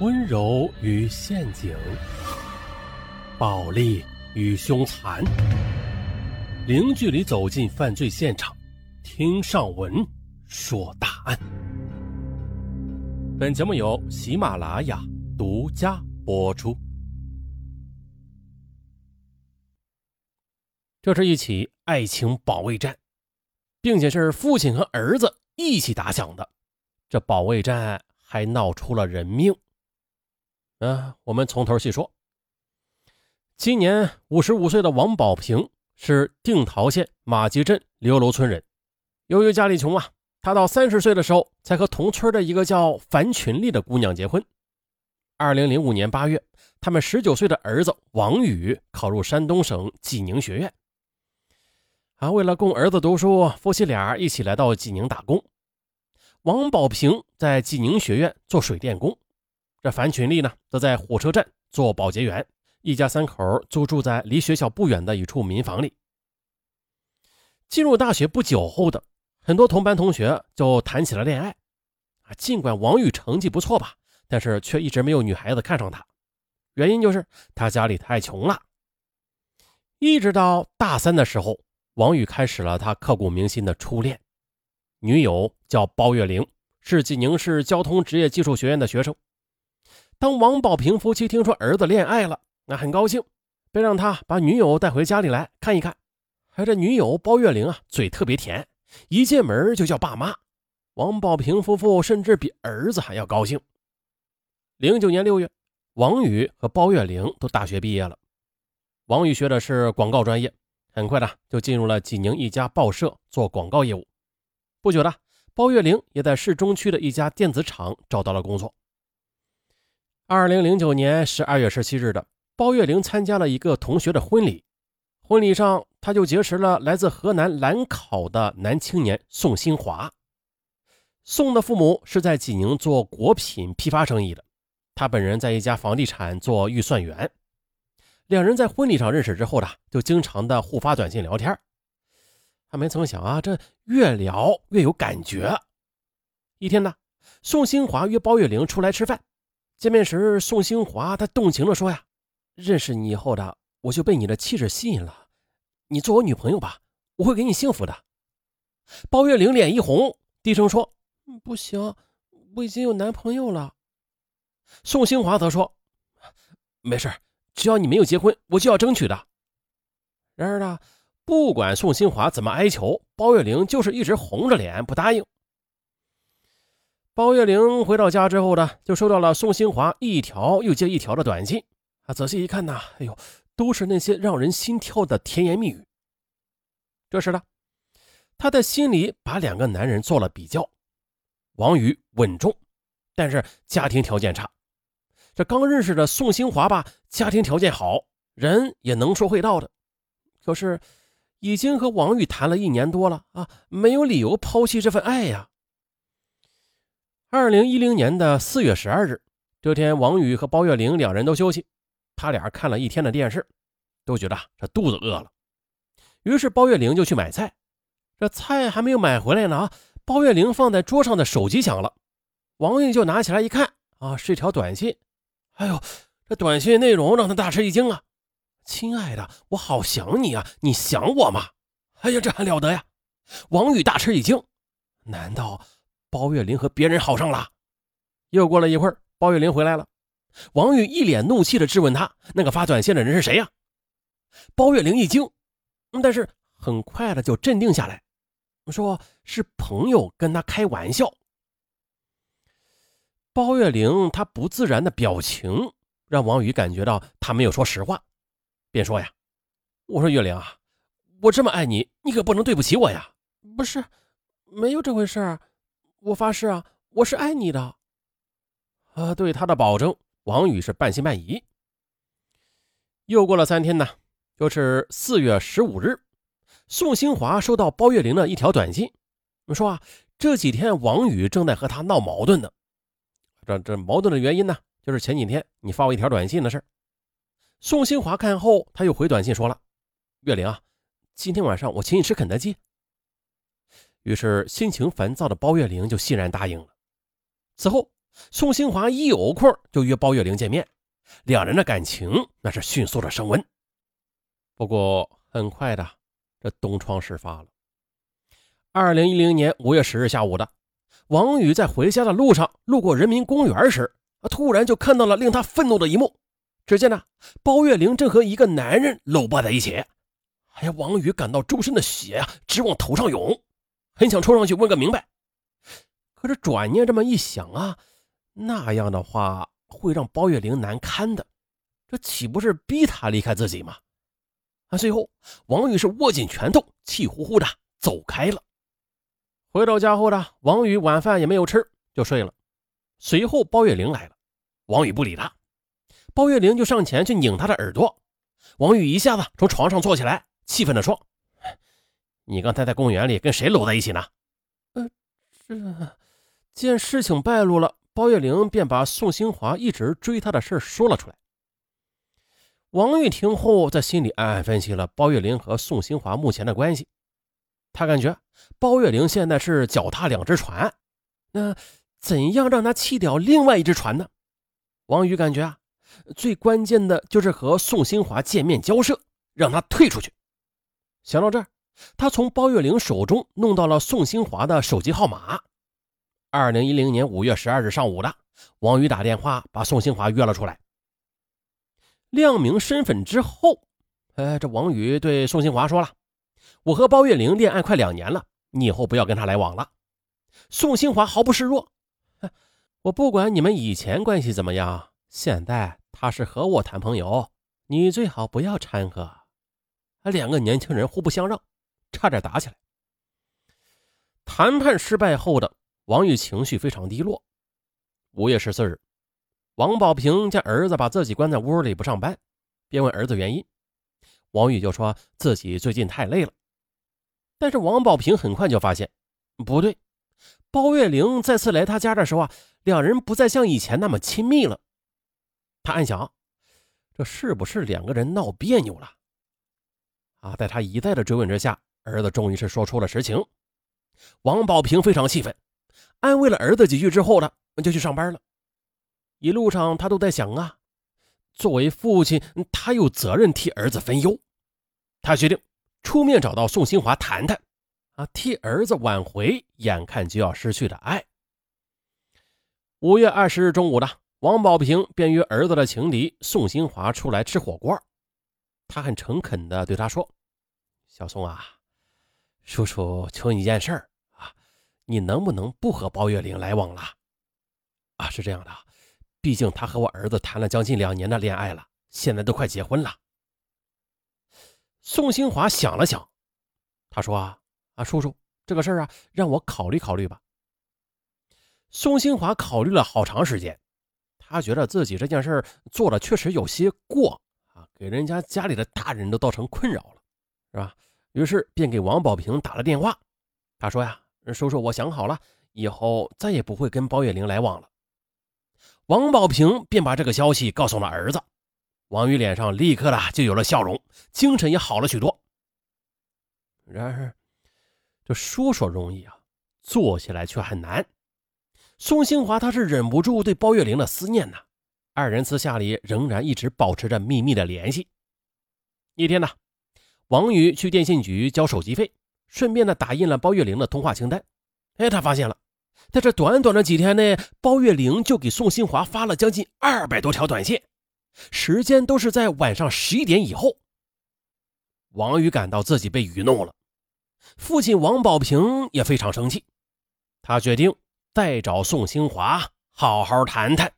温柔与陷阱，暴力与凶残，零距离走进犯罪现场，听上文说大案。本节目由喜马拉雅独家播出。这是一起爱情保卫战，并且是父亲和儿子一起打响的。这保卫战还闹出了人命。嗯，我们从头细说。今年五十五岁的王宝平是定陶县马集镇刘楼村人。由于家里穷啊，他到三十岁的时候才和同村的一个叫樊群丽的姑娘结婚。二零零五年八月，他们十九岁的儿子王宇考入山东省济宁学院。啊，为了供儿子读书，夫妻俩一起来到济宁打工。王宝平在济宁学院做水电工。这樊群丽呢，则在火车站做保洁员，一家三口就住在离学校不远的一处民房里。进入大学不久后的很多同班同学就谈起了恋爱，啊，尽管王宇成绩不错吧，但是却一直没有女孩子看上他，原因就是他家里太穷了。一直到大三的时候，王宇开始了他刻骨铭心的初恋，女友叫包月玲，是济宁市交通职业技术学院的学生。当王宝平夫妻听说儿子恋爱了，那很高兴，便让他把女友带回家里来看一看。还这女友包月玲啊，嘴特别甜，一进门就叫爸妈。王宝平夫妇甚至比儿子还要高兴。零九年六月，王宇和包月玲都大学毕业了。王宇学的是广告专业，很快的就进入了济宁一家报社做广告业务。不久的，包月玲也在市中区的一家电子厂找到了工作。二零零九年十二月十七日的，包月玲参加了一个同学的婚礼。婚礼上，她就结识了来自河南兰考的男青年宋新华。宋的父母是在济宁做果品批发生意的，他本人在一家房地产做预算员。两人在婚礼上认识之后呢，就经常的互发短信聊天。他没曾想啊，这越聊越有感觉。一天呢，宋新华约包月玲出来吃饭。见面时，宋兴华他动情地说：“呀，认识你以后的，我就被你的气质吸引了。你做我女朋友吧，我会给你幸福的。”包月玲脸一红，低声说：“不行，我已经有男朋友了。”宋兴华则说：“没事，只要你没有结婚，我就要争取的。”然而呢，不管宋兴华怎么哀求，包月玲就是一直红着脸不答应。包月玲回到家之后呢，就收到了宋新华一条又接一条的短信。啊，仔细一看呢，哎呦，都是那些让人心跳的甜言蜜语。这时呢，他在心里把两个男人做了比较。王宇稳重，但是家庭条件差。这刚认识的宋新华吧，家庭条件好，人也能说会道的。可是，已经和王宇谈了一年多了啊，没有理由抛弃这份爱呀。二零一零年的四月十二日，这天，王宇和包月玲两人都休息，他俩看了一天的电视，都觉得这肚子饿了。于是包月玲就去买菜，这菜还没有买回来呢啊！包月玲放在桌上的手机响了，王宇就拿起来一看啊，是一条短信。哎呦，这短信内容让他大吃一惊啊！亲爱的，我好想你啊，你想我吗？哎呀，这还了得呀！王宇大吃一惊，难道？包月玲和别人好上了。又过了一会儿，包月玲回来了。王宇一脸怒气的质问他：“那个发短信的人是谁呀？”包月玲一惊，但是很快的就镇定下来，说是朋友跟他开玩笑。包月玲她不自然的表情让王宇感觉到他没有说实话，便说：“呀，我说月玲啊，我这么爱你，你可不能对不起我呀。”“不是，没有这回事儿。”我发誓啊，我是爱你的。啊，对他的保证，王宇是半信半疑。又过了三天呢，就是四月十五日，宋新华收到包月玲的一条短信，说啊，这几天王宇正在和他闹矛盾呢。这这矛盾的原因呢，就是前几天你发我一条短信的事宋新华看后，他又回短信说了：“月玲啊，今天晚上我请你吃肯德基。”于是，心情烦躁的包月玲就欣然答应了。此后，宋兴华一有空就约包月玲见面，两人的感情那是迅速的升温。不过很快的，这东窗事发了。二零一零年五月十日下午的，王宇在回家的路上路过人民公园时，突然就看到了令他愤怒的一幕。只见呢，包月玲正和一个男人搂抱在一起。哎呀，王宇感到周身的血呀直往头上涌，很想冲上去问个明白。可是转念这么一想啊，那样的话会让包月玲难堪的，这岂不是逼他离开自己吗？啊，最后王宇是握紧拳头，气呼呼的走开了。回到家后呢王宇晚饭也没有吃，就睡了。随后包月玲来了，王宇不理他。包月玲就上前去拧他的耳朵，王宇一下子从床上坐起来，气愤地说：“你刚才在公园里跟谁搂在一起呢？”“呃，这……”见事情败露了，包月玲便把宋兴华一直追她的事说了出来。王玉听后，在心里暗暗分析了包月玲和宋兴华目前的关系。他感觉包月玲现在是脚踏两只船，那怎样让他弃掉另外一只船呢？王宇感觉啊。最关键的就是和宋新华见面交涉，让他退出去。想到这儿，他从包月玲手中弄到了宋新华的手机号码。二零一零年五月十二日上午的，王宇打电话把宋新华约了出来。亮明身份之后，哎，这王宇对宋新华说了：“我和包月玲恋爱快两年了，你以后不要跟他来往了。”宋新华毫不示弱：“我不管你们以前关系怎么样，现在。”他是和我谈朋友，你最好不要掺和。两个年轻人互不相让，差点打起来。谈判失败后的王宇情绪非常低落。五月十四日，王宝平见儿子把自己关在屋里不上班，便问儿子原因。王宇就说自己最近太累了。但是王宝平很快就发现不对，包月玲再次来他家的时候啊，两人不再像以前那么亲密了。他暗想，这是不是两个人闹别扭了？啊，在他一再的追问之下，儿子终于是说出了实情。王宝平非常气愤，安慰了儿子几句之后呢，就去上班了。一路上他都在想啊，作为父亲，他有责任替儿子分忧。他决定出面找到宋新华谈谈，啊，替儿子挽回眼看就要失去的爱。五月二十日中午的。王宝平便约儿子的情敌宋新华出来吃火锅。他很诚恳地对他说：“小宋啊，叔叔求你一件事儿啊，你能不能不和包月玲来往了？啊，是这样的，毕竟他和我儿子谈了将近两年的恋爱了，现在都快结婚了。”宋新华想了想，他说：“啊，啊，叔叔，这个事儿啊，让我考虑考虑吧。”宋新华考虑了好长时间。他觉得自己这件事做的确实有些过啊，给人家家里的大人都造成困扰了，是吧？于是便给王宝平打了电话。他说：“呀，叔叔，我想好了，以后再也不会跟包月玲来往了。”王宝平便把这个消息告诉了儿子。王宇脸上立刻的就有了笑容，精神也好了许多。然而，这说说容易啊，做起来却很难。宋兴华他是忍不住对包月玲的思念呐，二人私下里仍然一直保持着秘密的联系。一天呢，王宇去电信局交手机费，顺便呢打印了包月玲的通话清单。哎，他发现了，在这短短的几天内，包月玲就给宋新华发了将近二百多条短信，时间都是在晚上十一点以后。王宇感到自己被愚弄了，父亲王宝平也非常生气，他决定。再找宋兴华好好谈谈。